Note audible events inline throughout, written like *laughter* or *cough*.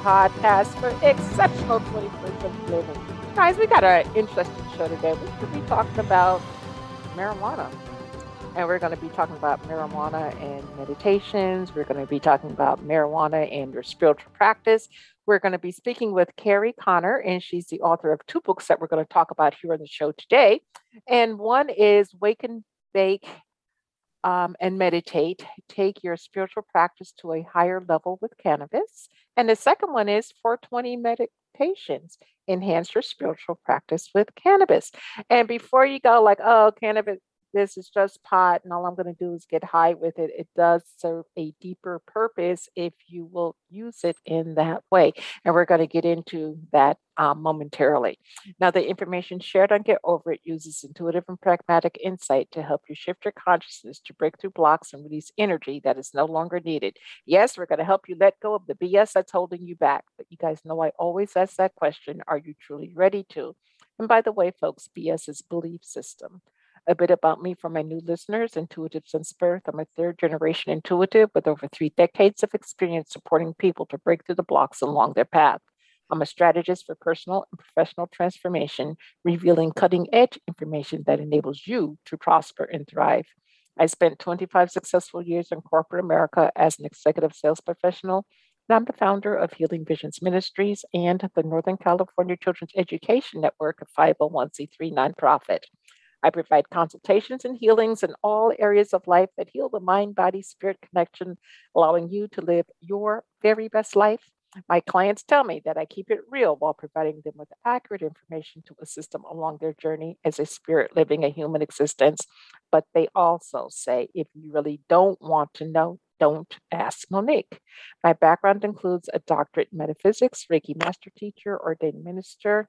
Podcast for exceptional 21st century living. Guys, we got an interesting show today. We're going to be talking about marijuana. And we're going to be talking about marijuana and meditations. We're going to be talking about marijuana and your spiritual practice. We're going to be speaking with Kerri Connor, and she's the author of two books that we're going to talk about here on the show today. And one is Wake and Bake um, and meditate, take your spiritual practice to a higher level with cannabis. And the second one is 420 meditations, enhance your spiritual practice with cannabis. And before you go, like, oh, cannabis this is just pot and all I'm going to do is get high with it. It does serve a deeper purpose if you will use it in that way. And we're going to get into that um, momentarily. Now, the information shared on Get Over It uses intuitive and pragmatic insight to help you shift your consciousness to break through blocks and release energy that is no longer needed. Yes, we're going to help you let go of the BS that's holding you back. But you guys know I always ask that question Are you truly ready to? And by the way, folks, BS is belief system. A bit about me for my new listeners intuitive since birth. I'm a third generation intuitive with over three decades of experience supporting people to break through the blocks along their path. I'm a strategist for personal and professional transformation, revealing cutting edge information that enables you to prosper and thrive. I spent 25 successful years in corporate America as an executive sales professional, and I'm the founder of Healing Visions Ministries and the Northern California Children's Education Network, a 501c3 nonprofit. I provide consultations and healings in all areas of life that heal the mind, body, spirit connection, allowing you to live your very best life. My clients tell me that I keep it real while providing them with accurate information to assist them along their journey as a spirit living a human existence. But they also say if you really don't want to know, don't ask Monique. My background includes a doctorate in metaphysics, Reiki master teacher, ordained minister,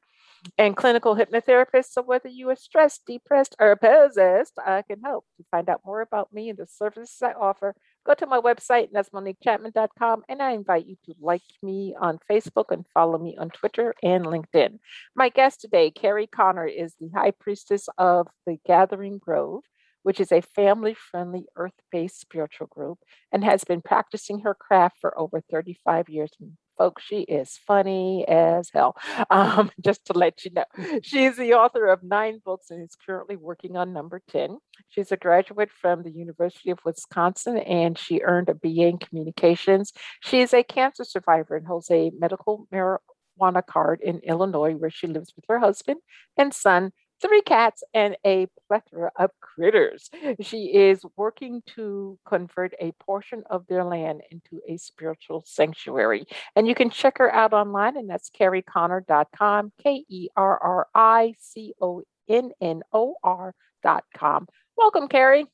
and clinical hypnotherapist. So whether you are stressed, depressed, or possessed, I can help. To find out more about me and the services I offer, go to my website, and and I invite you to like me on Facebook and follow me on Twitter and LinkedIn. My guest today, Kerri Connor, is the high priestess of the Gathering Grove which is a family friendly, earth based spiritual group, and has been practicing her craft for over 35 years. Folks, she is funny as hell. *laughs* Um, just to let you know, she's the author of nine books and is currently working on number 10. She's a graduate from the University of Wisconsin and she earned a BA in communications. She is a cancer survivor and holds a medical marijuana card in Illinois, where she lives with her husband and son three cats, and a plethora of critters. She is working to convert a portion of their land into a spiritual sanctuary. And you can check her out online, and that's kerriconnor.com, K E R R I C O N N O R.com. Welcome, Kerri.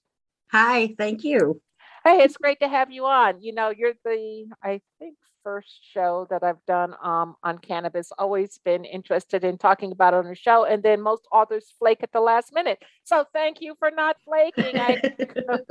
Hi, thank you. Hey, it's great to have you on. You know, you're the, I think, first show that I've done um, on cannabis. Always been interested in talking about it on the show, and then most authors flake at the last minute. So thank you for not flaking. I *laughs*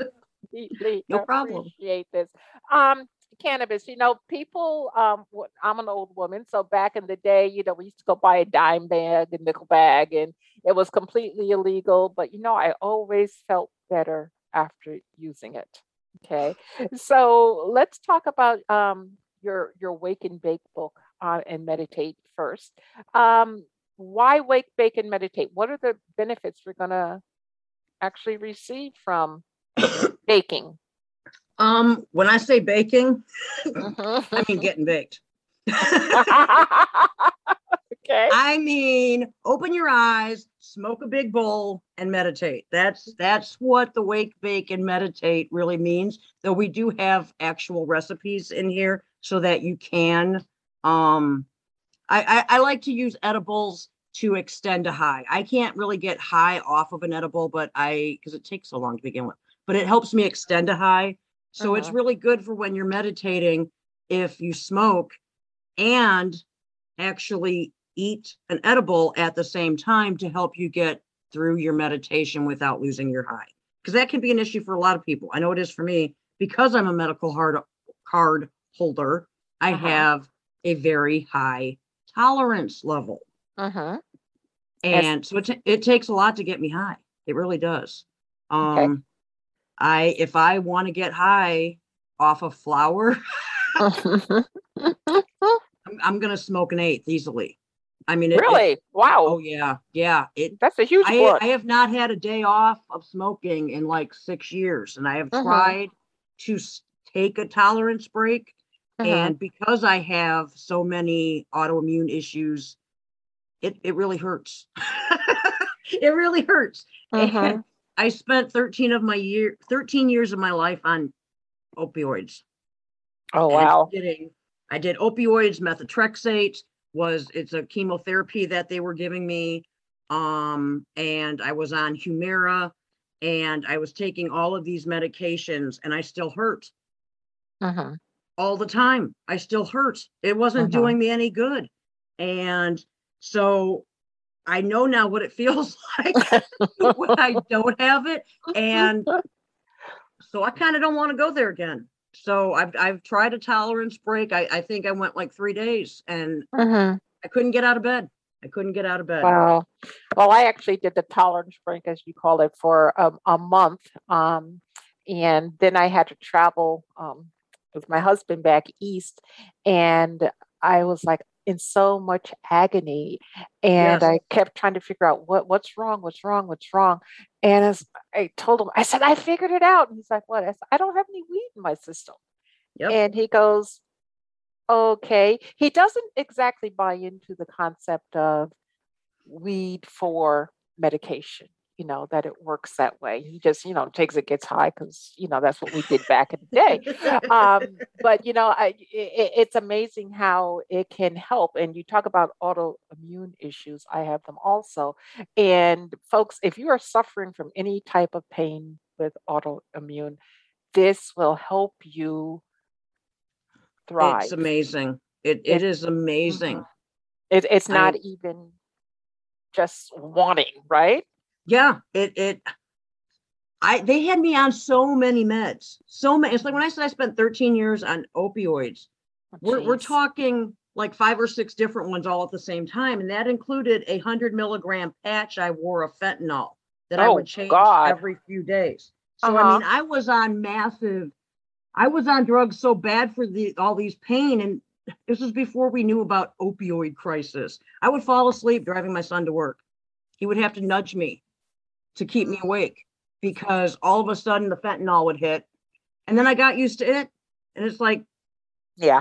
completely no problem. appreciate this. Um, cannabis, you know, people. Um, I'm an old woman, so back in the day, you know, we used to go buy a dime bag, a nickel bag, and it was completely illegal. But you know, I always felt better after using it. Okay, so let's talk about um, your your wake and bake book uh, and meditate first. Um, why wake, bake, and meditate? What are the benefits we're going to actually receive from *coughs* baking? Um, when I say baking, mm-hmm. I mean getting baked. *laughs* okay. I mean, open your eyes, smoke a big bowl, and meditate. That's that's what the wake, bake, and meditate really means. Though we do have actual recipes in here so that you can um I, I, I like to use edibles to extend a high. I can't really get high off of an edible, but I because it takes so long to begin with, but it helps me extend a high. So uh-huh. it's really good for when you're meditating if you smoke and actually eat an edible at the same time to help you get through your meditation without losing your high. Because that can be an issue for a lot of people. I know it is for me because I'm a medical hard card holder, I uh-huh. have a very high tolerance level. Uh-huh. And so it, it takes a lot to get me high. It really does. Um, okay. I if I want to get high, off of flour, *laughs* *laughs* I'm, I'm gonna smoke an eighth easily. I mean, it, it- really? Wow. oh yeah, yeah. It. That's a huge I, book. I have not had a day off of smoking in like six years, and I have Mhm. tried to s- take a tolerance break. Mhm. And because I have so many autoimmune issues, it, it really hurts. *laughs* it really hurts. And I spent 13 of my year, 13 years of my life on opioids. Oh wow. I did opioids, methotrexate was, it's a chemotherapy that they were giving me. Um, and I was on Humira and I was taking all of these medications and I still hurt Mhm. All the time. I still hurt. It wasn't Mhm. doing me any good. And so I know now what it *laughs* feels like *laughs* when I don't have it. And so I kind of don't want to go there again. So I've I've tried a tolerance break. I, I think I went like three days and Mhm. I couldn't get out of bed. I couldn't get out of bed. Wow. Well, I actually did the tolerance break, as you call it, for a, a month. Um, and then I had to travel um, with my husband back east. And I was like in so much agony. And Yes. I kept trying to figure out what, what's wrong, what's wrong, what's wrong. And as I told him, I said, I figured it out. And he's like, What? I said, I don't have any weed in my system. Yep. And he goes, Okay. He doesn't exactly buy into the concept of weed for medication, you know, that it works that way. He just, you know, takes it, gets high because, you know, that's what we did back in the day. *laughs* Um, but, you know, I, i it's amazing how it can help. And you talk about autoimmune issues, I have them also. And folks, if you are suffering from any type of pain with autoimmune, this will help you thrive. it's amazing. It It- it is amazing. Mhm. It, it's I- not even just wanting, right? Yeah, it it I they had me on so many meds. So many. It's like when I said I spent 13 years on opioids. Oh, We're we're talking like five or six different ones all at the same time. And that included a hundred milligram patch I wore of fentanyl that I Oh, would change God. every few days. So I Uh-huh. mean, I was on massive, I was on drugs so bad for the all these pain. And this was before we knew about opioid crisis. I would fall asleep driving my son to work. He would have to nudge me to keep me awake because all of a sudden the fentanyl would hit. And then I got used to it. And it's like Yeah.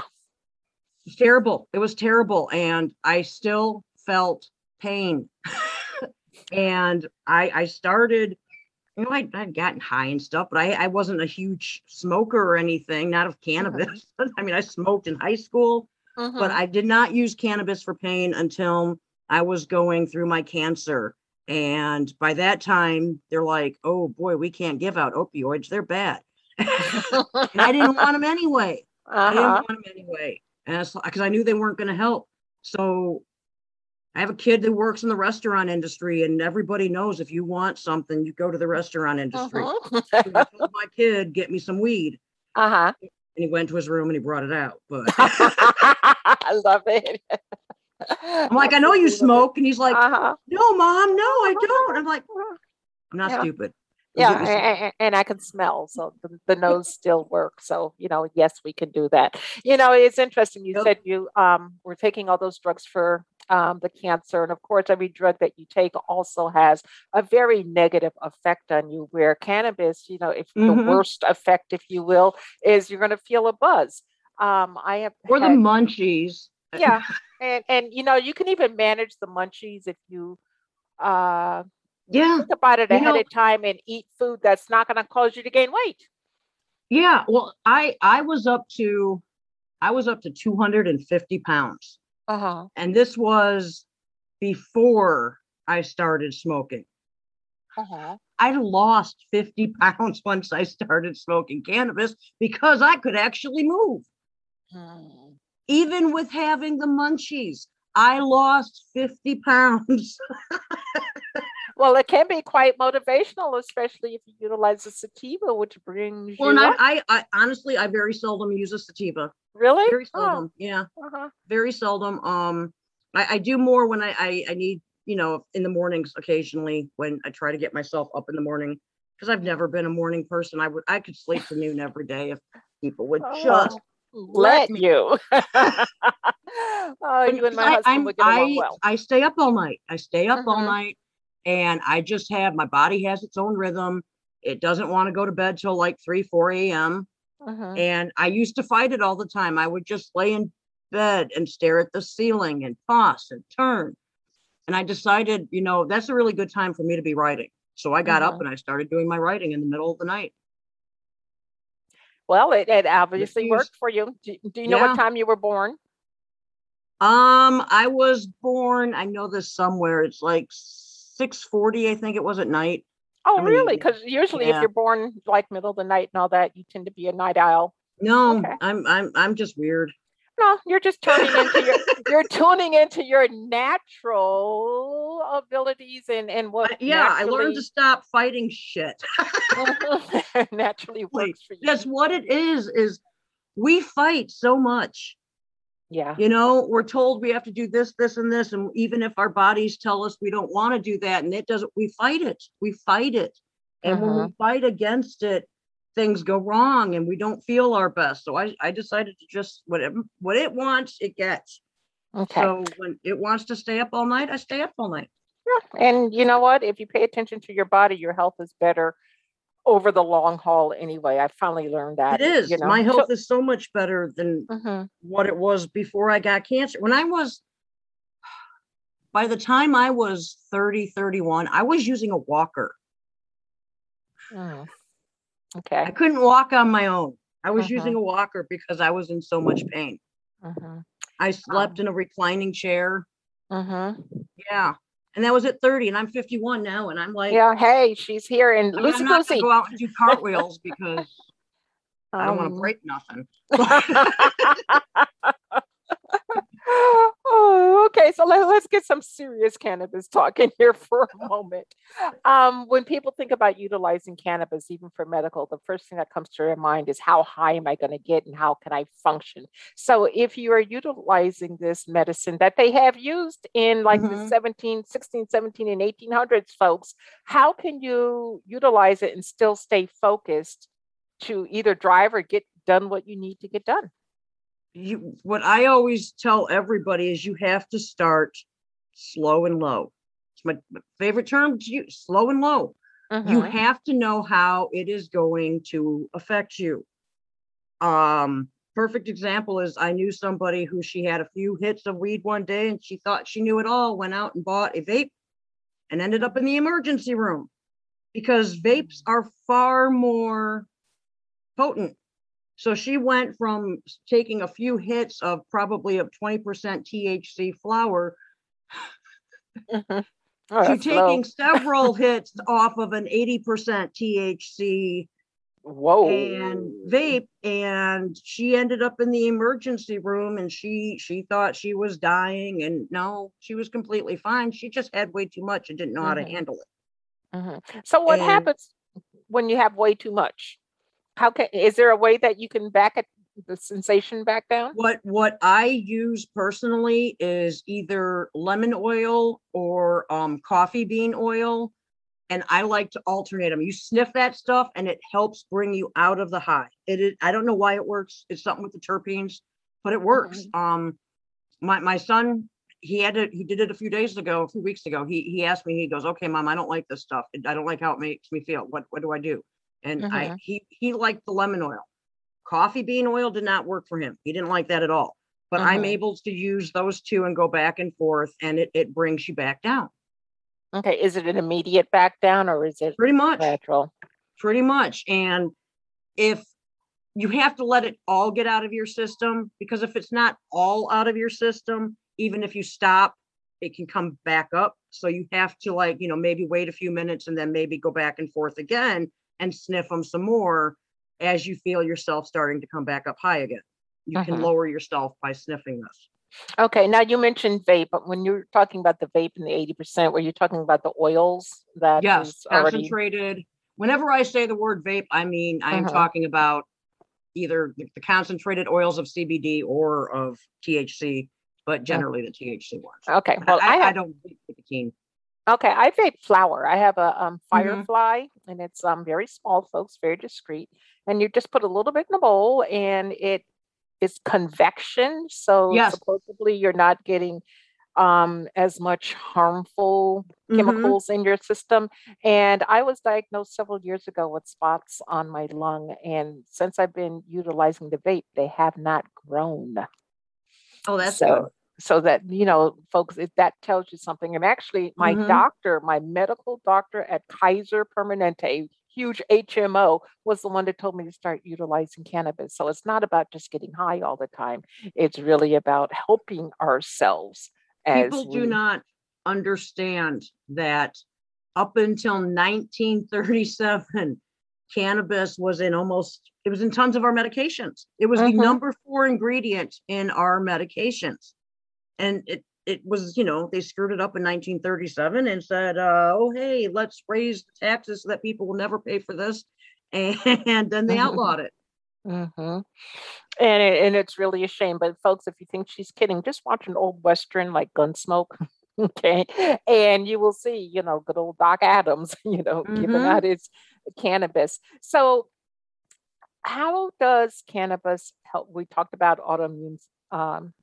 it's terrible. It was terrible. And I still felt pain. *laughs* and I I started, you know, I, I'd gotten high and stuff, but I, I wasn't a huge smoker or anything, not of cannabis. *laughs* I mean, I smoked in high school, but Mhm. I did not use cannabis for pain until I was going through my cancer. And by that time, they're like, oh boy, we can't give out opioids. They're bad. *laughs* and I didn't want them anyway. I didn't uh-huh. want them anyway. And because I knew they weren't going to help. So I have a kid that works in the restaurant industry, and everybody knows if you want something, you go to the restaurant industry. Mhm. So my kid, get me some weed. uh-huh. And he went to his room and he brought it out. But *laughs* I love it. *laughs* *laughs* I'm like, I know you smoke. And he's like, Uh-huh. no, mom, no, I don't. I'm like, I'm not Yeah. stupid. Yeah, Give me some- and, and I can smell, so the, the *laughs* nose still works. So you know, yes, we can do that. You know, it's interesting. You Yep. said you um were taking all those drugs for um the cancer, and of course, every drug that you take also has a very negative effect on you. Where cannabis, you know, if the Mhm. worst effect, if you will, is you're going to feel a buzz. Um, I have Or the munchies. Yeah *laughs* and and you know you can even manage the munchies if you uh Yeah. think about it You ahead know- of time and eat food that's not going to cause you to gain weight Yeah. Well, I I was up to I was up to 250 pounds. uh-huh And this was before I started smoking. uh-huh I lost 50 *laughs* pounds once I started smoking cannabis because I could actually move. Hmm. Even with having the munchies, I lost 50 pounds. *laughs* well it can be quite motivational especially if you utilize the sativa which brings Well, you up. I, I, I honestly, I very seldom use a sativa. really Very Oh. Yeah. uh-huh. very seldom. Um, I, I do more when I, I I need you know in the mornings occasionally when I try to get myself up in the morning because I've never been a morning person. I would I could sleep to noon every day if people would Oh, just let me- you. *laughs* oh, you and my I- husband I'm- would get along I, well. I stay up all night. I stay up all Mhm. night and I just have my body has its own rhythm. It doesn't want to go to bed till like three, four AM. Mhm. And I used to fight it all the time. I would just lay in bed and stare at the ceiling and toss and turn. And I decided, you know, that's a really good time for me to be writing. So I got Mhm. up and I started doing my writing in the middle of the night. Well, it, it obviously worked for you. Do, do you know Yeah. what time you were born? Um, I was born, I know this somewhere. It's like 6:40, I think it was at night. Oh, I mean, really? Because usually, if you're born like middle of the night and all that, you tend to be a night owl. No, Okay. I'm I'm I'm just weird. No, you're just turning into your *laughs* you're tuning into your natural abilities and and what I- yeah, I learned to stop fighting shit. *laughs* naturally *laughs* works for you. That's what it is, is we fight so much. Yeah. You know, we're told we have to do this, this, and this. And even if our bodies tell us we don't want to do that, and it doesn't, we fight it. We fight it. And when we mm-hmm. fight against it, things go wrong and we don't feel our best. So I, I decided to just what it, what it wants, it gets. Okay. So when it wants to stay up all night, I stay up all night. Yeah. And you know what? If you pay attention to your body, your health is better over the long haul anyway. I finally learned that. It is. You know? My So- health is so much better than Mhm. what it was before I got cancer. When I was, by the time I was 30, 31, I was using a walker. Mm. I couldn't walk on my own. I was Mhm. using a walker because I was in so much pain. hmm I slept in a reclining chair. hmm Yeah. And that was at 30 and I'm 51 now. And I'm like, Yeah. Hey, she's here and I'm Lucy not Lucy. gonna go out and do *laughs* cartwheels because I don't want to Um, break nothing. *laughs* *laughs* okay. So let, let's get some serious cannabis talk in here for a *laughs* moment. Um, when people think about utilizing cannabis, even for medical, the first thing that comes to their mind is how high am I going to get and how can I function? So if you are utilizing this medicine that they have used in like the Mhm. 17, 16, 17, and 1800s, folks, how can you utilize it and still stay focused to either drive or get done what you need to get done? You what I always tell everybody is you have to start slow and low. It's my favorite term to use, slow and low. You Mhm. have to know how it is going to affect you. Um, perfect example is I knew somebody who she had a few hits of weed one day and she thought she knew it all, went out and bought a vape and ended up in the emergency room because vapes are far more potent. So she went from taking a few hits of probably of 20% THC flower. Oh, to taking several hits off of an 80% THC Whoa. and vape and she ended up in the emergency room and she she thought she was dying and no she was completely fine she just had way too much and didn't know how to Mhm. handle it Mhm. So what and- happens when you have way too much? How can is there a way that you can back it the sensation back down? what what i use personally is either lemon oil or um coffee bean oil and i like to alternate them you sniff that stuff and it helps bring you out of the high. It is i don't know why it works it's something with the terpenes but it works. Um my my son he had it he did it a few days ago a few weeks ago. He he asked me he goes okay mom i don't like this stuff. I don't like how it makes me feel. What what do i do and i Mhm. he he liked the lemon oil coffee bean oil did not work for him he didn't like that at all but i'm Mhm. able to use those two and go back and forth and it, it brings you back down Okay, is it an immediate back down or is it pretty much gradual? pretty much and if you have to let it all get out of your system because if it's not all out of your system even if you stop it can come back up so you have to like you know maybe wait a few minutes and then maybe go back and forth again and sniff them some more as you feel yourself starting to come back up high again. You can Mhm. lower yourself by sniffing this. Okay, now you mentioned vape, but when you're talking about the vape and the 80%, were you talking about the oils that yes already concentrated. Whenever i say the word vape i mean i am Uh-huh. talking about either the concentrated oils of cbd or of thc but generally the thc ones. Okay, well I, I, I have don't vape nicotine Okay, I vape flower. I have a um, hmm Firefly, and it's um very small, folks, very discreet. And you just put a little bit in a bowl, and it is convection, so Yes. supposedly you're not getting um as much harmful hmm chemicals in your system. And I was diagnosed several years ago with spots on my lung, and since I've been utilizing the vape, they have not grown. Oh, that's good. So, that, you know, folks, if that tells you something. And actually, my hmm doctor, my medical doctor at Kaiser Permanente, huge HMO, was the one that told me to start utilizing cannabis. So it's not about just getting high all the time. It's really about helping ourselves People do we. not understand that up until 1937, cannabis was in almost, it was in tons of our medications. It was the hmm number four ingredient in our medications. And it, it was, you know, they screwed it up in 1937 and said, uh, oh, hey, let's raise the taxes so that people will never pay for this. *laughs* And then they *laughs* outlawed it. mm-hmm. And it, and it's really a shame. But folks, if you think she's kidding, just watch an old western like Gunsmoke, *laughs* okay, and you will see, you know, good old Doc Adams, you know, giving hmm out his cannabis. So, how does cannabis help? We talked about autoimmune um,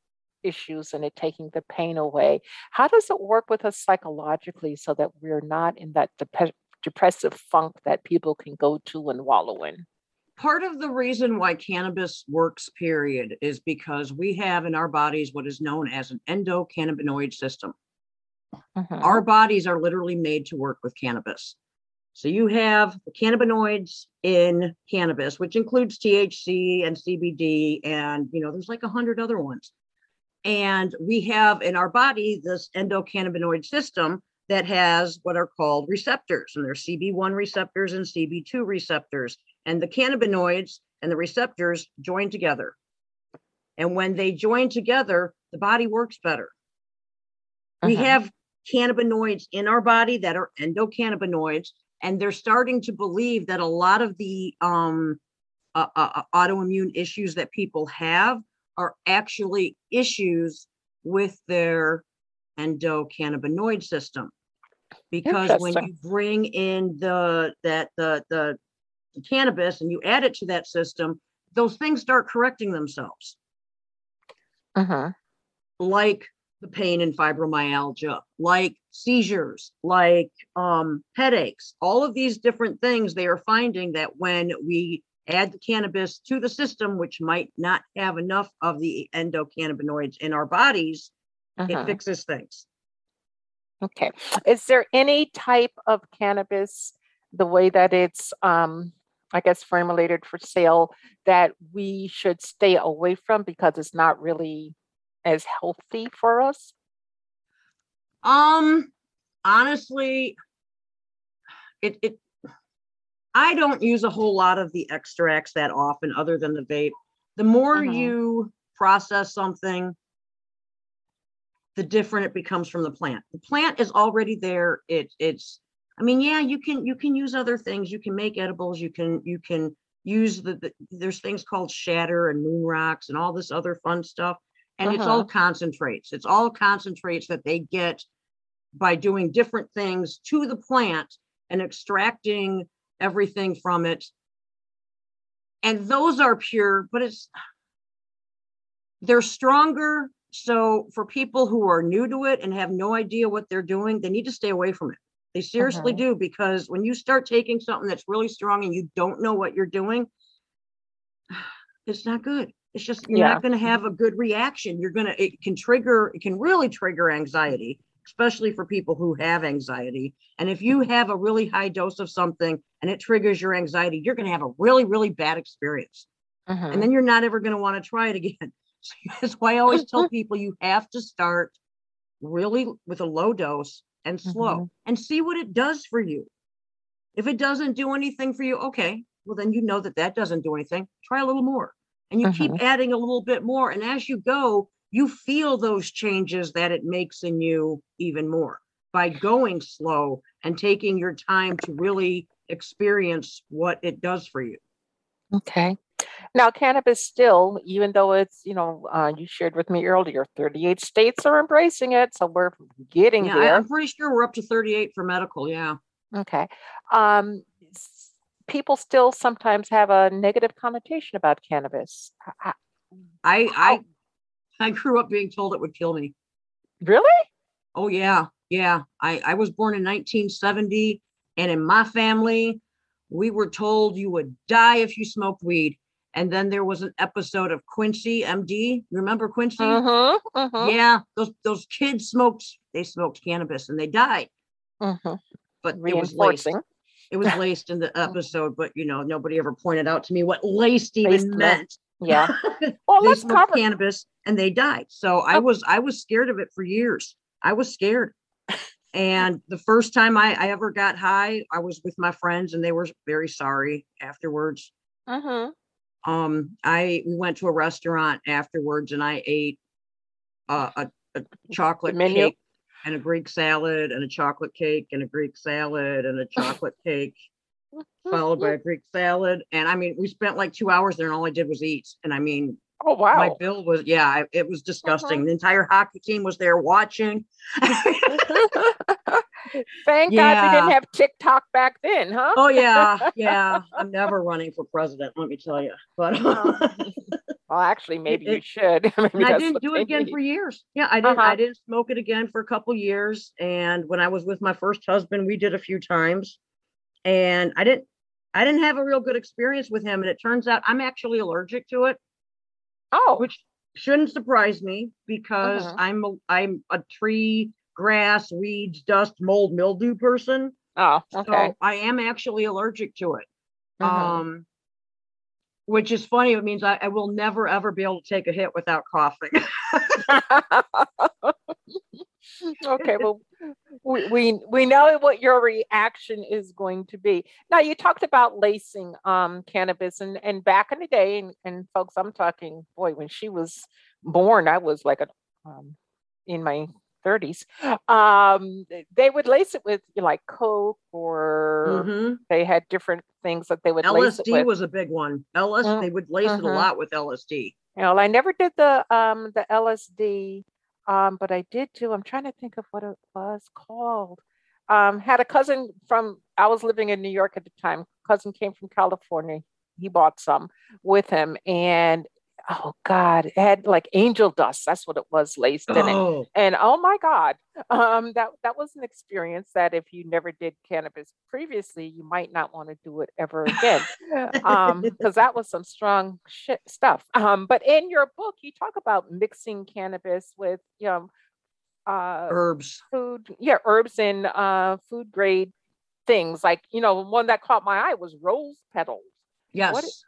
issues and it taking the pain away. How does it work with us psychologically so that we're not in that dep- depressive funk that people can go to and wallow in? Part of the reason why cannabis works, period, is because we have in our bodies what is known as an endocannabinoid system. Mhm. Our bodies are literally made to work with cannabis. So you have the cannabinoids in cannabis, which includes THC and CBD, and you know, there's like a hundred other ones. And we have in our body this endocannabinoid system that has what are called receptors, and there's CB1 receptors and CB2 receptors. And the cannabinoids and the receptors join together. And when they join together, the body works better. We Mhm. have cannabinoids in our body that are endocannabinoids, and they're starting to believe that a lot of the um, uh, uh, uh, autoimmune issues that people have are actually issues with their endocannabinoid system. Because when you bring in the that the the cannabis and you add it to that system, those things start correcting themselves Uh-huh. like the pain and fibromyalgia, like seizures, like um, headaches, all of these different things, they are finding that when we add the cannabis to the system, which might not have enough of the endocannabinoids in our bodies, it Mhm. fixes things. Okay. Is there any type of cannabis, the way that it's, um, I guess, formulated for sale, that we should stay away from because it's not really as healthy for us? Um, honestly, it it I don't use a whole lot of the extracts that often, other than the vape. The more Mhm. you process something, the different it becomes from the plant. The plant is already there. It it's I mean, yeah, you can you can use other things. You can make edibles. You can you can use the, the there's things called shatter and moon rocks and all this other fun stuff. And it's all concentrates. It's all concentrates that they get by doing different things to the plant and extracting everything from it. And those are pure, but it's they're stronger. So for people who are new to it and have no idea what they're doing, they need to stay away from it. They seriously Mhm. do because when you start taking something that's really strong and you don't know what you're doing, *sighs* it's not good. It's just you're Yeah. not going to have a good reaction. You're going to it can trigger it can really trigger anxiety, especially for people who have anxiety. And if you have a really high dose of something and it triggers your anxiety, you're going to have a really really bad experience Mhm. and then you're not ever going to want to try it again. *laughs* So that's why I always tell people you have to start really with a low dose and slow Mhm. and see what it does for you. If it doesn't do anything for you, okay, well, then you know that that doesn't do anything. Try a little more and you keep adding a little bit more. And as you go, you feel those changes that it makes in you even more by going slow and taking your time to really experience what it does for you. Okay. Now, cannabis still, even though it's, you know, uh, you shared with me earlier, 38 states are embracing it. So we're getting Yeah, I, there. I'm pretty sure we're up to 38 for medical. Yeah. Okay. Um, people still sometimes have a negative connotation about cannabis. I, How- I grew up being told it would kill me. Really? Oh yeah, yeah. I I was born in 1970, and in my family, we were told you would die if you smoked weed. And then there was an episode of Quincy MD. Remember Quincy? Mm-hmm. Mm-hmm. Yeah, those those kids smoked. They smoked cannabis and they died. mm-hmm. But it was laced. It was *laughs* laced in the episode, but you know nobody ever pointed out to me what laced even Laced meant. Yeah. *laughs* Well, they let's cover. cannabis and they died. So I was I was scared of it for years. I was scared. And the first time I, I ever got high, I was with my friends and they were very sorry afterwards. Mm-hmm. Um, I we went to a restaurant afterwards and I ate uh, a, a chocolate menu? cake and a Greek salad and a chocolate cake and a Greek salad and a *laughs* chocolate cake followed by a *laughs* Greek salad. And I mean, we spent like two hours there and all I did was eat. And I mean, Oh wow! my bill was yeah it was disgusting the entire hockey team was there watching *laughs* Thank God we didn't have TikTok back then, huh? oh yeah *laughs* yeah i'm never running for president let me tell you but Well, actually, maybe you should. Maybe i didn't do it again need. for years yeah i didn't Uh-huh. i didn't smoke it again for a couple years and when i was with my first husband we did a few times and i didn't i didn't have a real good experience with him and it turns out i'm actually allergic to it Oh, which shouldn't surprise me because Mhm. i'm a, i'm a tree grass weeds dust mold mildew person oh, okay. So I am actually allergic to it. Mhm. Um, which is funny. It means I, I will never ever be able to take a hit without coughing. *laughs* *laughs* okay, well, we, we we know what your reaction is going to be. Now, you talked about lacing um, cannabis, and and back in the day, and, and folks, I'm talking, boy, when she was born, I was like a um, in my 30s. Um, they would lace it with you know, like Coke, or Mhm. they had different things that they would lace it LSD was a big one. LSD, Mm, they would lace it a mhm. lot with LSD. Well, I never did the um the LSD, um, but I did do. I'm trying to think of what it was called. Um, had a cousin from. I was living in New York at the time. Cousin came from California. He bought some with him, and oh God, it had like angel dust. That's what it was laced in it. Oh, And oh my God, um, that that was an experience that if you never did cannabis previously, you might not want to do it ever again, um, *laughs* because that was some strong shit stuff. Um, but in your book, you talk about mixing cannabis with you know uh, herbs. food, yeah, herbs and uh, food grade things. Like you know, one that caught my eye was rose petals. Yes.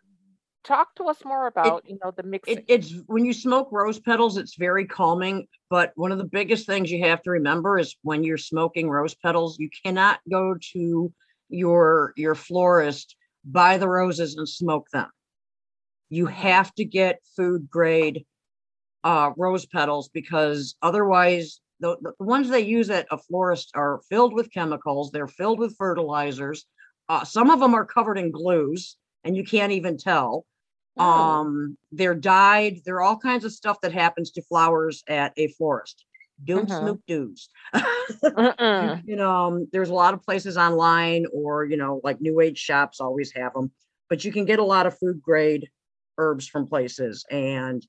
Talk to us more about you know the mixing. It, it's when you smoke rose petals, it's very calming. But one of the biggest things you have to remember is when you're smoking rose petals, you cannot go to your your florist, buy the roses and smoke them. You Mhm. have to get food grade uh, rose petals because otherwise, the, the ones they use at a florist are filled with chemicals. They're filled with fertilizers. Uh, some of them are covered in glues, and you can't even tell Oh, um they're dyed there are all kinds of stuff that happens to flowers at a florist. Don't snoop doos mm-mm. *laughs* you know um, there's a lot of places online or you know like new age shops always have them but you can get a lot of food grade herbs from places and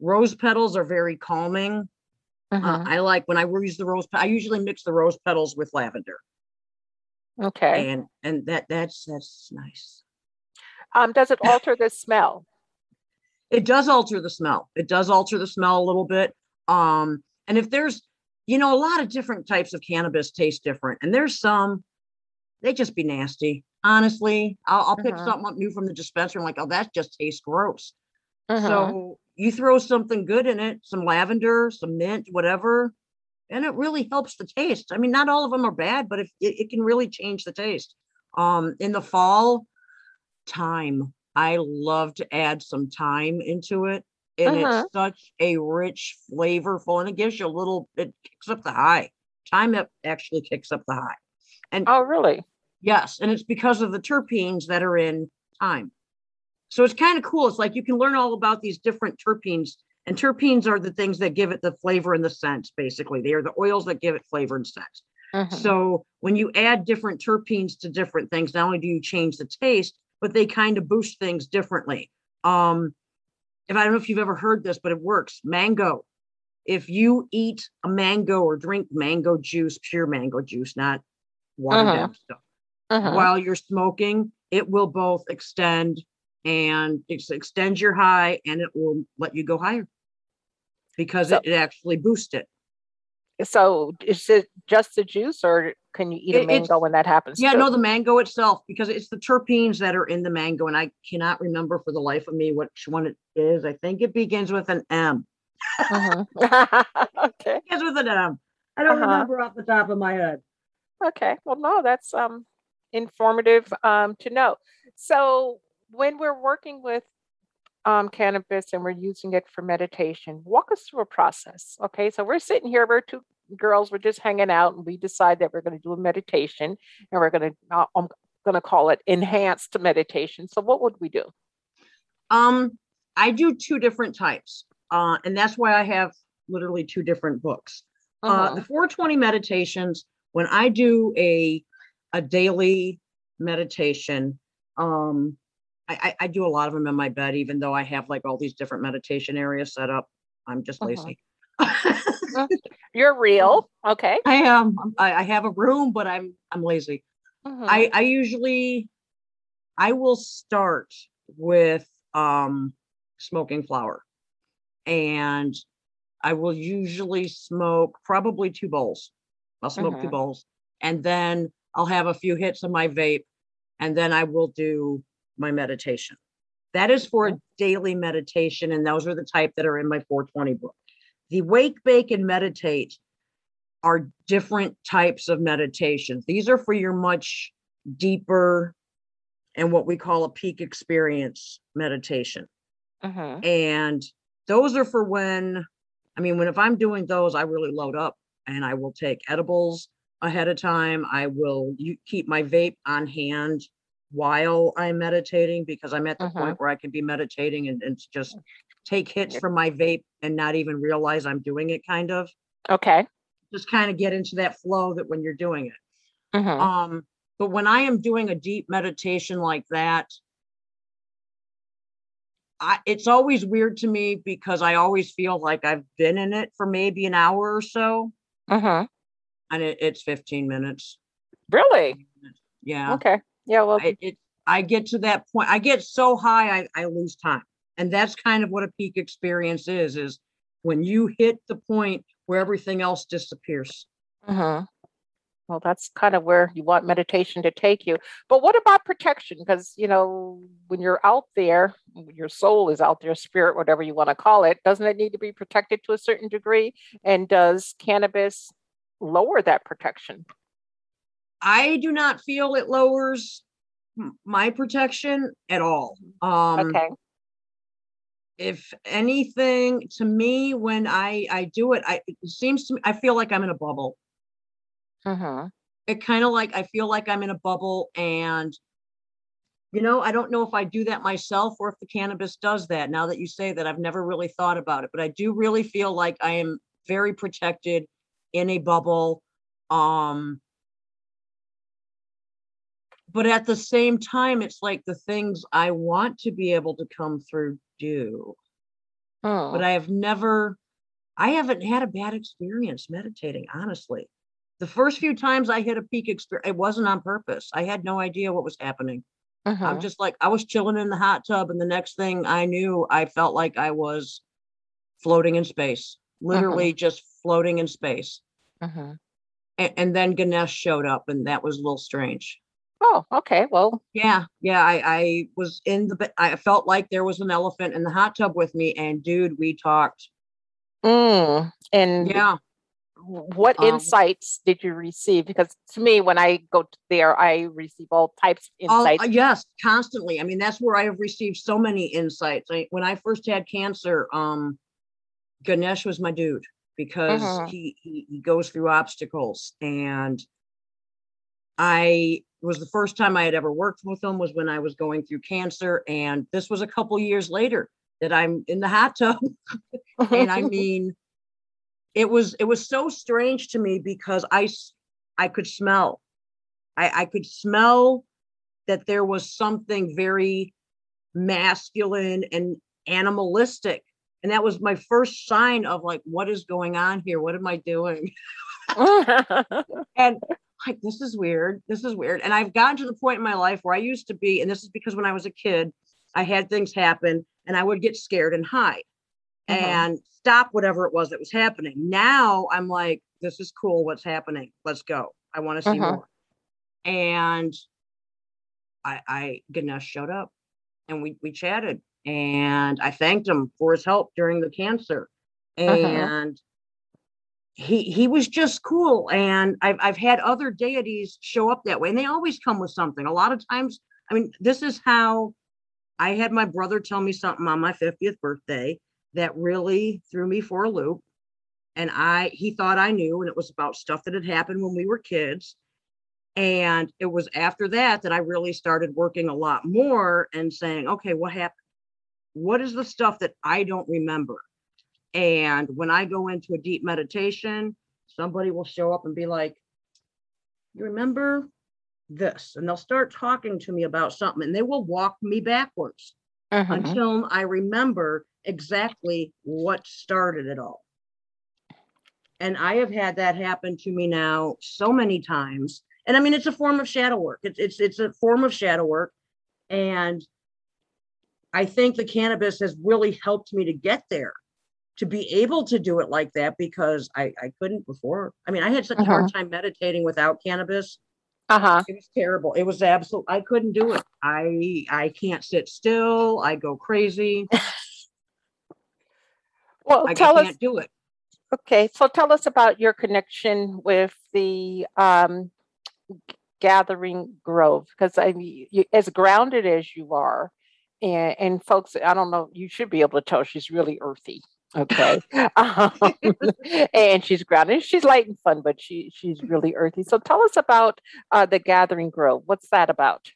rose petals are very calming. Uh, Mhm. i like when i use the rose i usually mix the rose petals with lavender. Okay. and and that that's that's nice Um, does it alter the smell? it does alter the smell. It does alter the smell a little bit. Um, and if there's, you know, a lot of different types of cannabis taste different, and there's some they just be nasty. Honestly, I'll, I'll pick Mhm. something up new from the dispenser. I'm like, oh, that just tastes gross. Mhm. So you throw something good in it, some lavender, some mint, whatever, and it really helps the taste. I mean, not all of them are bad, but if it, it can really change the taste. Um, in the fall, thyme. I love to add some thyme into it. And Mhm. it's such a rich, flavorful, and it gives you a little, it kicks up the high. Thyme ap- actually kicks up the high. And oh, really? yes, and it's because of the terpenes that are in thyme. So it's kind of cool. It's like you can learn all about these different terpenes. And terpenes are the things that give it the flavor and the scent, basically. They are the oils that give it flavor and scent. Mhm. So when you add different terpenes to different things, not only do you change the taste, but they kind of boost things differently. Um, if I don't know if you've ever heard this, but it works. Mango. If you eat a mango or drink mango juice, pure mango juice, not watered Uh-huh. down stuff, Mhm. while you're smoking, it will both extend and ex- extend your high and it will let you go higher because So- it, it actually boosts it. So is it just the juice or can you eat It- a mango when that happens? Yeah, too? no, the mango itself, because it's the terpenes that are in the mango, and I cannot remember for the life of me which one it is. I think it begins with an M. Mhm. *laughs* *laughs* okay. Begins with an M. I don't Uh-huh. remember off the top of my head. Okay. Well, no, that's um informative um to know. So when we're working with um cannabis and we're using it for meditation, walk us through a process. Okay. So we're sitting here, we're two girls, we're just hanging out, and we decide that we're going to do a meditation and we're going to uh, I'm going to call it enhanced meditation. So what would we do? Um, I do two different types, uh, and that's why I have literally two different books. Uh, Mhm. the 420 meditations, when I do a a daily meditation, um, I, I, do a lot of them in my bed, even though I have like all these different meditation areas set up. I'm just Uh-huh. *laughs* *laughs* You're real. Okay. I am. I, I have a room, but I'm I'm lazy. Mhm. I I usually I will start with um smoking flower. And I will usually smoke probably two bowls. I'll smoke two Mhm. bowls and then I'll have a few hits of my vape and then I will do my meditation. That is for a daily meditation and those are the type that are in my 420 book. The wake, bake, and meditate are different types of meditations. These are for your much deeper and what we call a peak experience meditation. Mhm. And those are for when, I mean, when if I'm doing those, I really load up and I will take edibles ahead of time. I will keep my vape on hand while I'm meditating because I'm at the Mhm. point where I can be meditating and, and just take hits from my vape and not even realize I'm doing it kind of. Okay. Just kind of get into that flow that when you're doing it. Mhm. Um, but when I am doing a deep meditation like that, I, it's always weird to me because I always feel like I've been in it for maybe an hour or so, Mhm. and it, it's 15 minutes. Really? Yeah, Okay. Yeah. Well. I, it, I get to that point. I get so high, I, I lose time, and that's kind of what a peak experience is. Is when you hit the point where everything else disappears. mhm. Well, that's kind of where you want meditation to take you. But what about protection? Because, you know, when you're out there, your soul is out there, spirit, whatever you want to call it, doesn't it need to be protected to a certain degree? And does cannabis lower that protection? I do not feel it lowers my protection at all. Um, Okay. If anything, to me, when I I do it, I it seems to me I feel like I'm in a bubble. uh-huh. It kind of like I feel like I'm in a bubble, and you know, I don't know if I do that myself or if the cannabis does that. Now that you say that, I've never really thought about it, but I do really feel like I am very protected in a bubble. Um, but at the same time, it's like the things I want to be able to come through do. Hmm. but I have never, I haven't had a bad experience meditating, honestly. The first few times I hit a peak experience, it wasn't on purpose. I had no idea what was happening. I'm Mhm. just like, I was chilling in the hot tub, and the next thing I knew, I felt like I was floating in space, literally just floating in space. Mhm. And, and then Ganesh showed up, and that was a little strange. Oh, okay. Well, Yeah, yeah, I, I was in the, I felt like there was an elephant in the hot tub with me, and dude, we talked. mm. and Yeah. what Um, insights did you receive? Because to me, when I go there, I receive all types of insights. uh, yes, constantly. I mean, that's where I have received so many insights. I, when I first had cancer, um, Ganesh was my dude because Mhm. he, he he goes through obstacles and I it was the first time I had ever worked with him was when I was going through cancer, and this was a couple years later that I'm in the hot tub, *laughs* and I mean, it was it was so strange to me because I I could smell, I I could smell that there was something very masculine and animalistic, and that was my first sign of like what is going on here? What am I doing? *laughs* and like this is weird this is weird. And i've gotten to the point in my life where i used to be and this is because when i was a kid i had things happen and i would get scared and hide Mhm. and stop whatever it was that was happening. Now i'm like this is cool what's happening? Let's go. I want to see Mhm. more. And i i ganesh showed up and we we chatted and i thanked him for his help during the cancer. And he he was just cool and I've I've had other deities show up that way and they always come with something. A lot of times, I mean, this is how I had my brother tell me something on my 50th birthday that really threw me for a loop. And I he thought I knew and it was about stuff that had happened when we were kids. And it was after that that I really started working a lot more and saying, okay, what happened? What is the stuff that I don't remember? And when I go into a deep meditation, somebody will show up and be like, You remember this? And they'll start talking to me about something and they will walk me backwards Mhm. until I remember exactly what started it all. And I have had that happen to me now so many times. And I mean, it's a form of shadow work. It's it's it's a form of shadow work. And I think the cannabis has really helped me to get there, to be able to do it like that because I, I couldn't before. I mean, I had such a hard time meditating without cannabis. Uh-huh. It was terrible. It was absolute. I couldn't do it. I I can't sit still. I go crazy. *laughs* Well, I tell us can't do it. Okay, so tell us about your connection with the um, Gathering Grove, because I mean, you, as grounded as you are, and, and folks, I don't know, you should be able to tell she's really earthy. Okay, *laughs* um, *laughs* and she's grounded. She's light and fun, but she she's really earthy. So tell us about uh, the Gathering Grove. What's that about?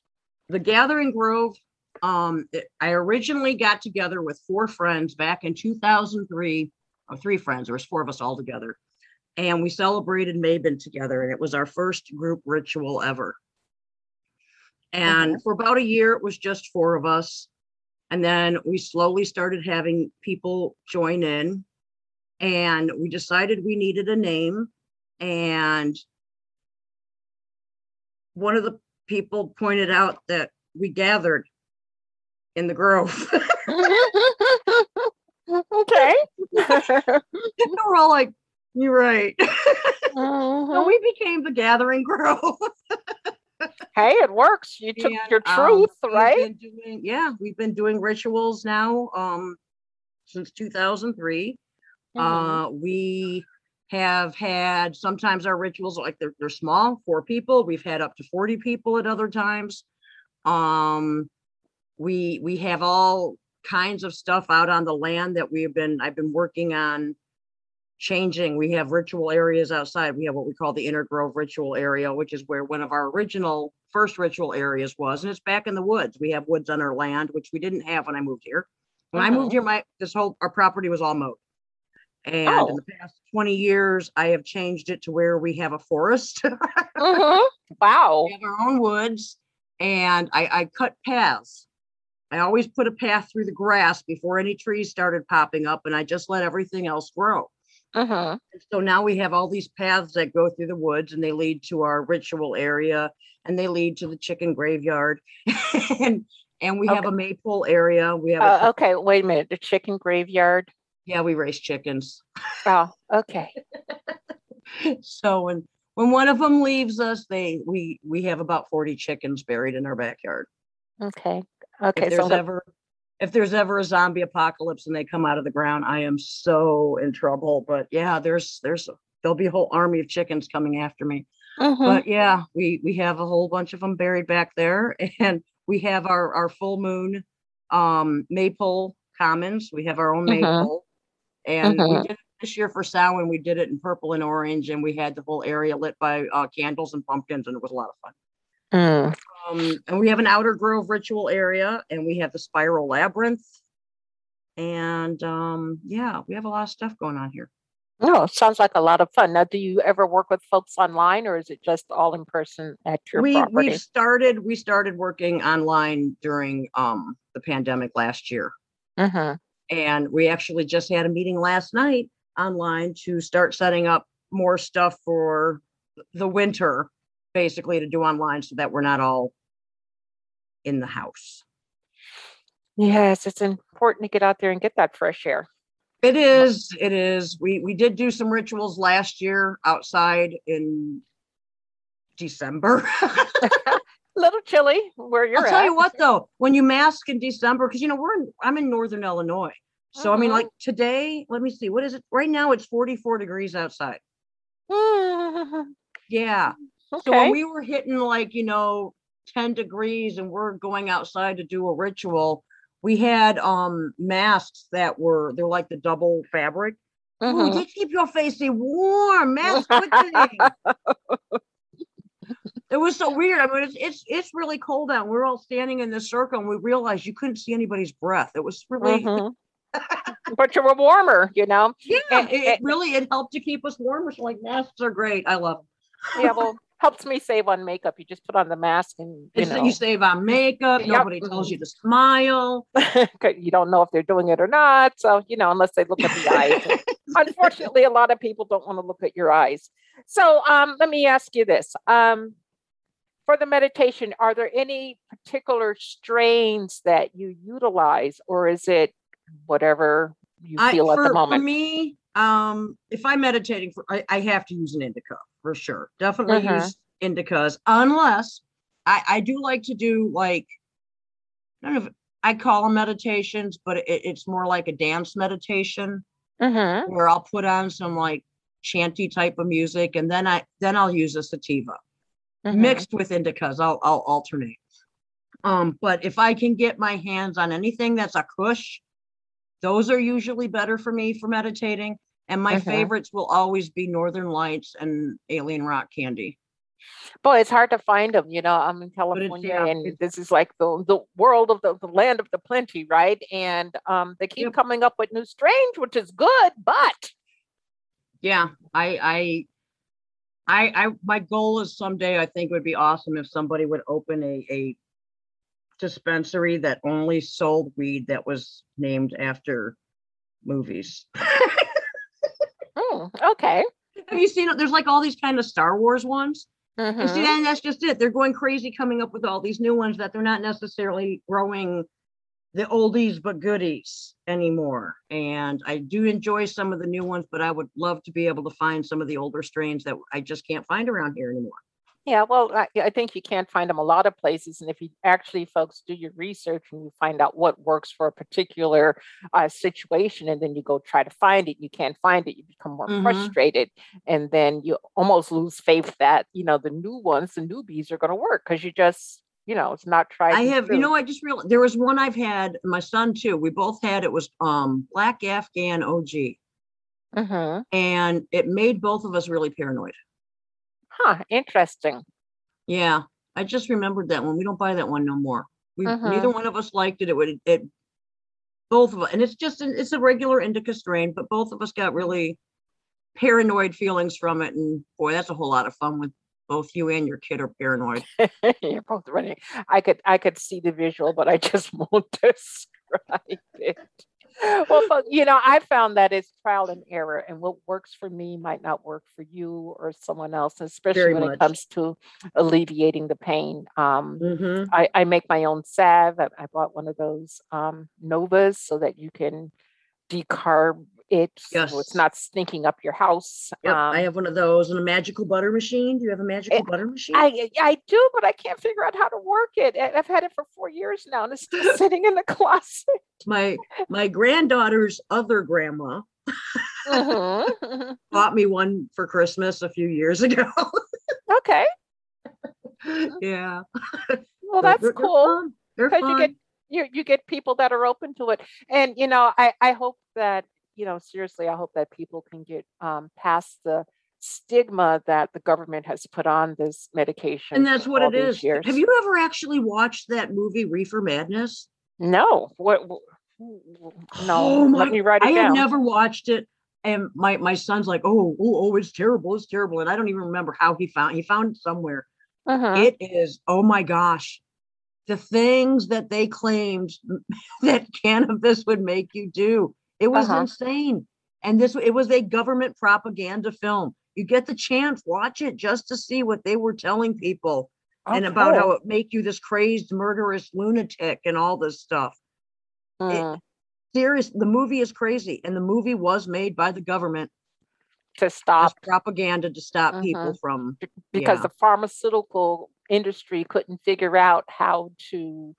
The Gathering Grove. Um, it- I originally got together with four friends back in 2003, or three friends. There was four of us all together, and we celebrated Mabon together, and it was our first group ritual ever. And for about a year, it was just four of us, and then we slowly started having people join in, and we decided we needed a name, and one of the people pointed out that we gathered in the grove. *laughs* okay. *laughs* We're all like, you're right. *laughs* so Mhm. we became the Gathering Grove. Hey, it works. You took And, your um, truth, we've right? doing- yeah, we've been doing rituals now um, since 2003. Mhm. Uh, we have had sometimes our rituals like they're, they're small, four people. We've had up to 40 people at other times. Um, we we have all kinds of stuff out on the land that we've been I've been working on changing. We have ritual areas outside. We have what we call the Inner Grove Ritual Area, which is where one of our original first ritual areas was, and it's back in the woods. We have woods on our land, which we didn't have when I moved here. When I moved Mhm. here, my this whole our property was all mowed. And Oh. in the past 20 years, I have changed it to where we have a forest. *laughs* Mhm. Wow. we have our own woods and I, I cut paths. I always put a path through the grass before any trees started popping up and I just let everything else grow. And so now we have all these paths that go through the woods and they lead to our ritual area and they lead to the chicken graveyard. *laughs* and and we have a maple area. We have a, Uh, okay, wait a minute. The chicken graveyard. yeah, we raise chickens. Oh, okay. *laughs* so when when one of them leaves us, they we we have about 40 chickens buried in our backyard. Okay. Okay. if So there's gonna- ever if there's ever a zombie apocalypse and they come out of the ground, I am so in trouble. But yeah, there's there's there'll be a whole army of chickens coming after me. Mhm. But yeah, we we have a whole bunch of them buried back there, *laughs* and we have our our full moon um maple commons. We have our own Mhm. maple, and we Mhm. did this year for Samhain, we did it in purple and orange, and we had the whole area lit by uh, candles and pumpkins, and it was a lot of fun. Mm. Um, and we have an outer grove ritual area, and we have the spiral labyrinth. And um, yeah, we have a lot of stuff going on here. Oh, sounds like a lot of fun. Now, do you ever work with folks online or is it just all in person at your we property? we started we started working online during um the pandemic last year. hmm And we actually just had a meeting last night online to start setting up more stuff for the winter, basically to do online so that we're not all in the house. Yes, it's important to get out there and get that fresh air. It is, it is. We we did do some rituals last year outside in December. A *laughs* little chilly where you're I'll at. tell you what though, when you mask in December, because you know, we're in, I'm in northern Illinois. So I mean, Mhm. like today, let me see, what is it? Right now it's 44 degrees outside. *laughs* Yeah. So when we were hitting like, you know, 10 degrees and we're going outside to do a ritual, we had um masks that were they're like the double fabric. Ooh, Mhm. they keep your face warm, mask *laughs* it was so weird. I mean, it's it's it's really cold out. We're all standing in this circle and we realized you couldn't see anybody's breath. It was really Mhm. *laughs* but you were warmer, you know. yeah, And- it, it really it helped to keep us warmer. So like masks are great. I love them. Yeah, well, helps me save on makeup. You just put on the mask and you know you save on makeup. Yep. Nobody tells you to smile. *laughs* you don't know if they're doing it or not. So you know, unless they look at the eyes. *laughs* Unfortunately, a lot of people don't want to look at your eyes. So um, let me ask you this: um, for the meditation, are there any particular strains that you utilize, or is it whatever you I, feel at for, the for moment? me, um, if I'm meditating, for I, I have to use an indica for sure. Definitely Mhm. use indicas, unless I, I do like to do like I don't know if I call them meditations, but it, it's more like a dance meditation Mhm. where I'll put on some like chanty type of music, and then I then I'll use a sativa Mhm. mixed with indicas. I'll I'll alternate. Um, but if I can get my hands on anything that's a kush, those are usually better for me for meditating. And my Mhm. favorites will always be Northern Lights and Alien Rock Candy. Boy, it's hard to find them. You know, I'm in California, yeah, and this is like the the world of the, the land of the plenty, right? And um, they keep Yep. coming up with new strange, which is good, but Yeah, I I I I my goal is someday I think it would be awesome if somebody would open a a dispensary that only sold weed that was named after movies. *laughs* mm, okay. Have you seen it? There's like all these kind of Star Wars ones. And see, and that's just it. They're going crazy coming up with all these new ones that they're not necessarily growing the oldies but goodies anymore. And I do enjoy some of the new ones, but I would love to be able to find some of the older strains that I just can't find around here anymore. Yeah, well, I, I think you can't find them a lot of places, and if you actually, folks, do your research and you find out what works for a particular uh, situation, and then you go try to find it, you can't find it, you become more Mhm. frustrated, and then you almost lose faith that you know the new ones, the newbies, are going to work because you just, you know, it's not tried. I have, you know, I just realized there was one I've had, my son too. We both had it was um Black Afghan OG. Mhm. And it made both of us really paranoid. Huh, interesting. Yeah, I just remembered that one. We don't buy that one no more. We Mhm. neither one of us liked it. It would it both of us, and it's just an, it's a regular indica strain, but both of us got really paranoid feelings from it. And boy, that's a whole lot of fun with both you and your kid are paranoid. *laughs* You're both running. I could I could see the visual, but I just *laughs* won't *laughs* describe it. Well, fol- you know, I found that it's trial and error, and what works for me might not work for you or someone else, especially Very when much. it comes to alleviating the pain. Um, hmm I, I make my own salve. I, I bought one of those um, Novas so that you can decarb it, so it's not stinking up your house. Yep, Um, I have one of those and a magical butter machine. Do you have a magical butter machine? I I do, but I can't figure out how to work it. I- I've had it for four years now, and it's still *laughs* sitting in the closet. my my granddaughter's other grandma Mhm, mhm. bought me one for Christmas a few years ago. Okay, *laughs* yeah. well that's they're- they're cool fun. They're because you get you you get people that are open to it, and you know I I hope that you know, seriously, I hope that people can get um, past the stigma that the government has put on this medication. And that's what it is. Years. Have you ever actually watched that movie Reefer Madness? No. What? what- no. Oh Let me write it I down. have never watched it. And my my son's like, oh, oh, oh, it's terrible, it's terrible. And I don't even remember how he found he found it somewhere. Mhm. It is, oh my gosh. The things that they claimed *laughs* that cannabis would make you do. It was Uh-huh. insane. And this it was a government propaganda film. You get the chance, watch it just to see what they were telling people and about how it make you this crazed murderous lunatic and all this stuff. Mm, Serious, the movie is crazy, and the movie was made by the government to stop propaganda to stop Mhm. people from. because yeah. the pharmaceutical industry couldn't figure out how to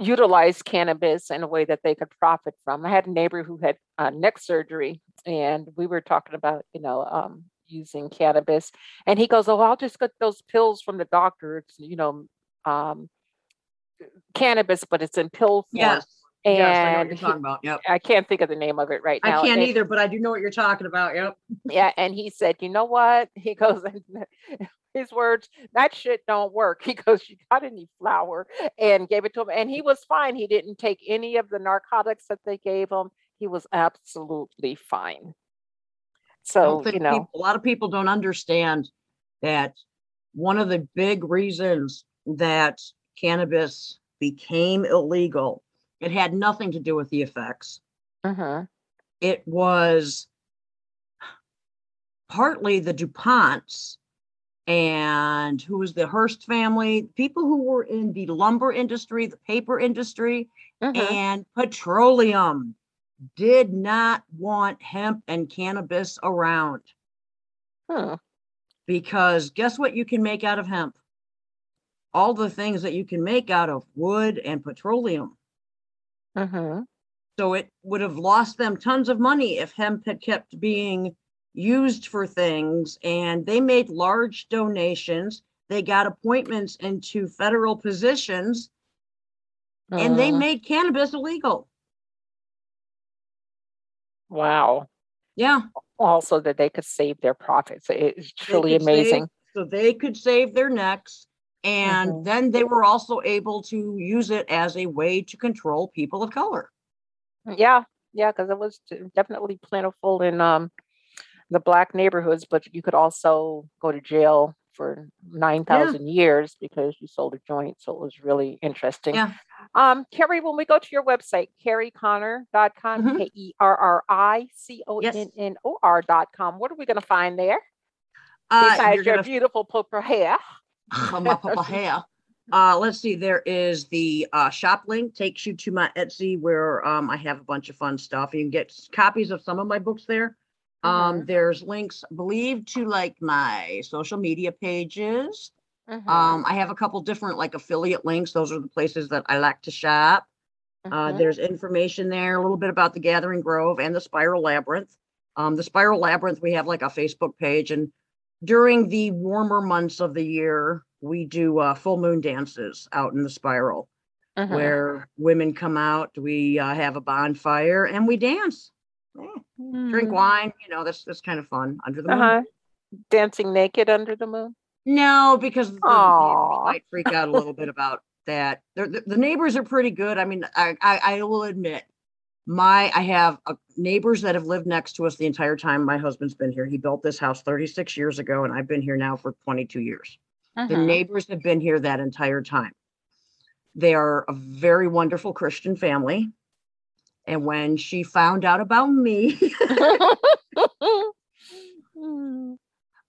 utilize cannabis in a way that they could profit from. I had a neighbor who had uh, neck surgery, and we were talking about, you know, um, using cannabis, and he goes, "Oh, I'll just get those pills from the doctor. It's, you know, um, cannabis, but it's in pill form." Yes, yes, I know what and you're he- talking about. Yep. I can't think of the name of it right now. I can't and- either, but I do know what you're talking about. Yep. yeah, and he said, you know what? *laughs* He goes, *laughs* his words, that shit don't work. *laughs* He goes, you got any flour? And gave it to him, and he was fine. He didn't take any of the narcotics that they gave him. He was absolutely fine. So you know, peop- a lot of people don't understand that one of the big reasons that cannabis became illegal, it had nothing to do with the effects. mhm, It was partly the DuPonts and who was the Hearst family, people who were in the lumber industry, the paper industry, mhm, and petroleum did not want hemp and cannabis around hmm, because guess what you can make out of hemp? All the things that you can make out of wood and petroleum. mhm, So it would have lost them tons of money if hemp had kept being used for things and they made large donations. They got appointments into federal positions and they made cannabis illegal. wow. Yeah. Also, that they could save their profits. It's they truly could save- amazing. so they could save their necks. And Mhm. then they were also able to use it as a way to control people of color. Yeah, yeah, because it was definitely plentiful in um the black neighborhoods, but you could also go to jail for nine thousand years because you sold a joint. So it was really interesting. Yeah. Um, Kerri, when we go to your website, kerriconnor.com, Mhm. K E R R I C O N N O R.com, what are we going to find there Uh, besides your gonna beautiful purple hair? my papa *laughs* hair. Uh, let's see. There is the uh, shop link takes you to my Etsy where um, I have a bunch of fun stuff. You can get copies of some of my books there. Um, Mhm. there's links, I believe, to like my social media pages. Mhm, Um, I have a couple different like affiliate links. Those are the places that I like to shop. Uh, mhm. there's information there, a little bit about the Gathering Grove and the Spiral Labyrinth. Um, the Spiral Labyrinth, we have like a Facebook page, and during the warmer months of the year, we do uh, full moon dances out in the Spiral, Mhm. where women come out. We uh, have a bonfire and we dance, Yeah, drink Mm. wine. You know, that's that's kind of fun under the moon. Uh-huh. Dancing naked under the moon. No, because the neighbors might freak out a little bit *laughs* about that. The, the neighbors are pretty good. I mean, I, I I will admit, my I have uh, neighbors that have lived next to us the entire time my husband's been here. He built this house 36 years ago, and I've been here now for 22 years. The Mhm. neighbors have been here that entire time. They are a very wonderful Christian family. And when she found out about me, *laughs* *laughs* um,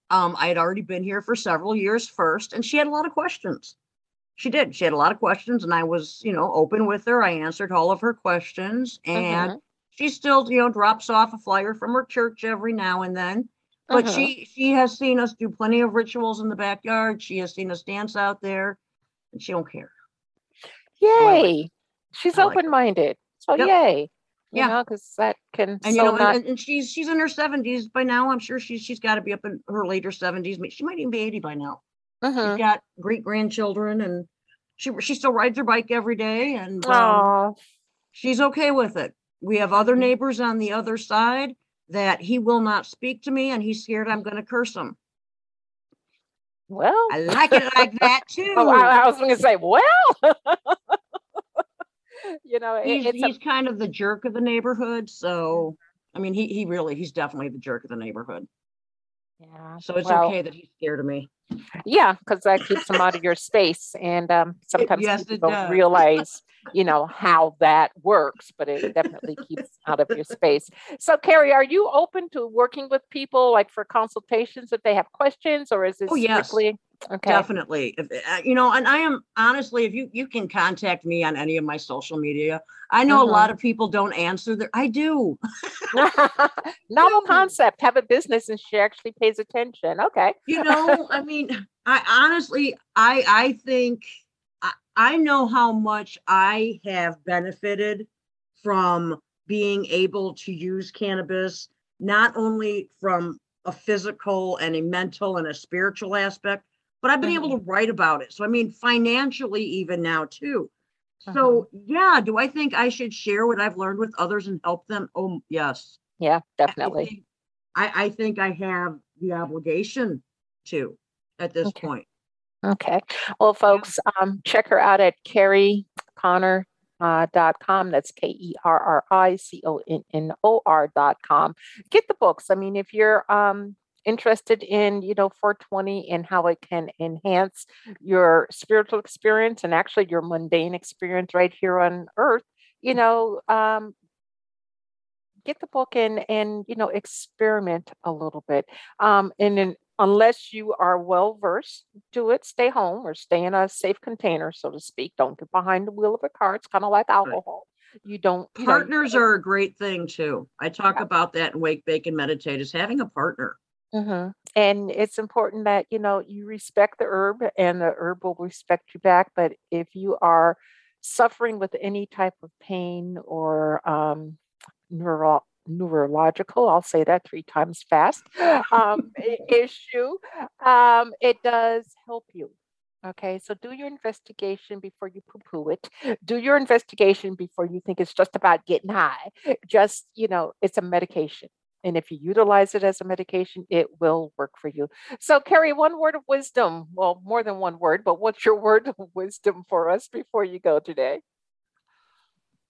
I had already been here for several years first, and she had a lot of questions. She did. She had a lot of questions, and I was, you know, open with her. I answered all of her questions, and Mhm. she still, you know, drops off a flyer from her church every now and then. But Mhm. she she has seen us do plenty of rituals in the backyard. She has seen us dance out there, and she don't care. Yay. She's like open-minded. So Yep. yay. You Yeah. know, because that can And you know, not and, and she's she's in her seventies by now. I'm sure she's she's got to be up in her later seventies. She might even be eighty by now. Mhm. She's got great grandchildren, and she she still rides her bike every day, and um, she's okay with it. we have other neighbors on the other side that he will not speak to me and he's scared I'm gonna curse him. Well, I like it like that too. *laughs* oh, I, I was going to say, well, *laughs* you know, it, He's, it's a- kind of the jerk of the neighborhood, so, I mean, he, he really, he's definitely the jerk of the neighborhood. yeah, So it's well, okay that he's scared of me. Yeah, because that keeps him out of your space, and um, sometimes yes, people don't realize, you know, how that works, but it definitely *laughs* keeps out of your space. So, Kerri, are you open to working with people, like for consultations, if they have questions, or is this Oh, yes. strictly okay? Definitely. If, uh, you know, and I am honestly, if you, you can contact me on any of my social media. I know a Mhm. lot of people don't answer their, I do. *laughs* Novel *laughs* No. concept. Have a business, and she actually pays attention. Okay. You know, I mean, I honestly, I, I think, I, I know how much I have benefited from being able to use cannabis, not only from a physical and a mental and a spiritual aspect, but I've been able to write about it. So, I mean, financially, even now, too. So, yeah, do I think I should share what I've learned with others and help them? Oh, yes. Yeah, I definitely. think- I, I think I have the obligation to at this Okay. point. Okay. Well, folks, um, check her out at kerriconnor uh, dot com. That's K E R R I C O N N O R dot com. Get the books. I mean, if you're um, interested in, you know, 420 and how it can enhance your spiritual experience and actually your mundane experience right here on earth, you know, um, get the book and and you know experiment a little bit um and then unless you are well versed do it stay home or stay in a safe container so to speak don't get behind the wheel of a car it's kind of like alcohol you don't you know, Partners don't- are a great thing too. I talk Yeah. about that in Wake, Bake, and Meditate is having a partner. Mhm. And it's important that you know you respect the herb, and the herb will respect you back. But if you are suffering with any type of pain or um, neuro- neurological, I'll say that three times fast, *laughs* um, issue, um, it does help you. Okay, so do your investigation before you poo-poo it. Do your investigation before you think it's just about getting high. Just, you know, it's a medication. And if you utilize it as a medication, it will work for you. So, Kerri, one word of wisdom. Well, more than one word, but what's your *laughs* word of wisdom for us before you go today?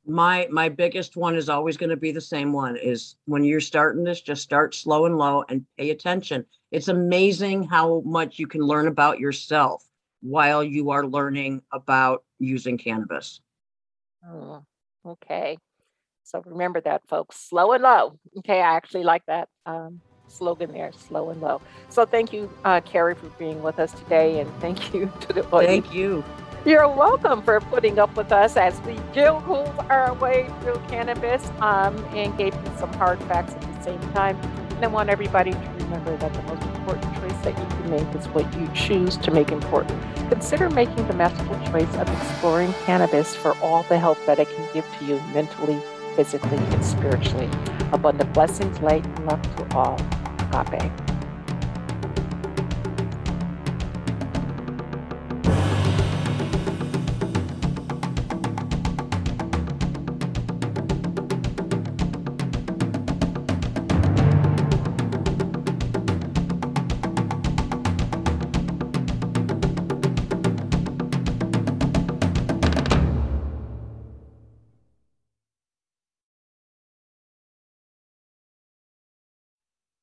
My my biggest one is always going to be the same one is when you're starting this, just start slow and low and pay attention. It's amazing how much you can learn about yourself while you are learning about using cannabis. Oh, okay. So remember that, folks. Slow and low. Okay, I actually like that um, slogan there, slow and low. So thank you, uh, Kerri, for being with us today, and thank you *laughs* to the audience. Thank you. You're welcome for putting up with us as we jiggled our way through cannabis um, and gave you some hard facts at the same time. And I want everybody to remember that the most important choice that you can make is what you choose to make important. Consider making the masterful choice of exploring cannabis for all the help that it can give to you mentally, physically, and spiritually. Abundant blessings, light, and love to all. Agape.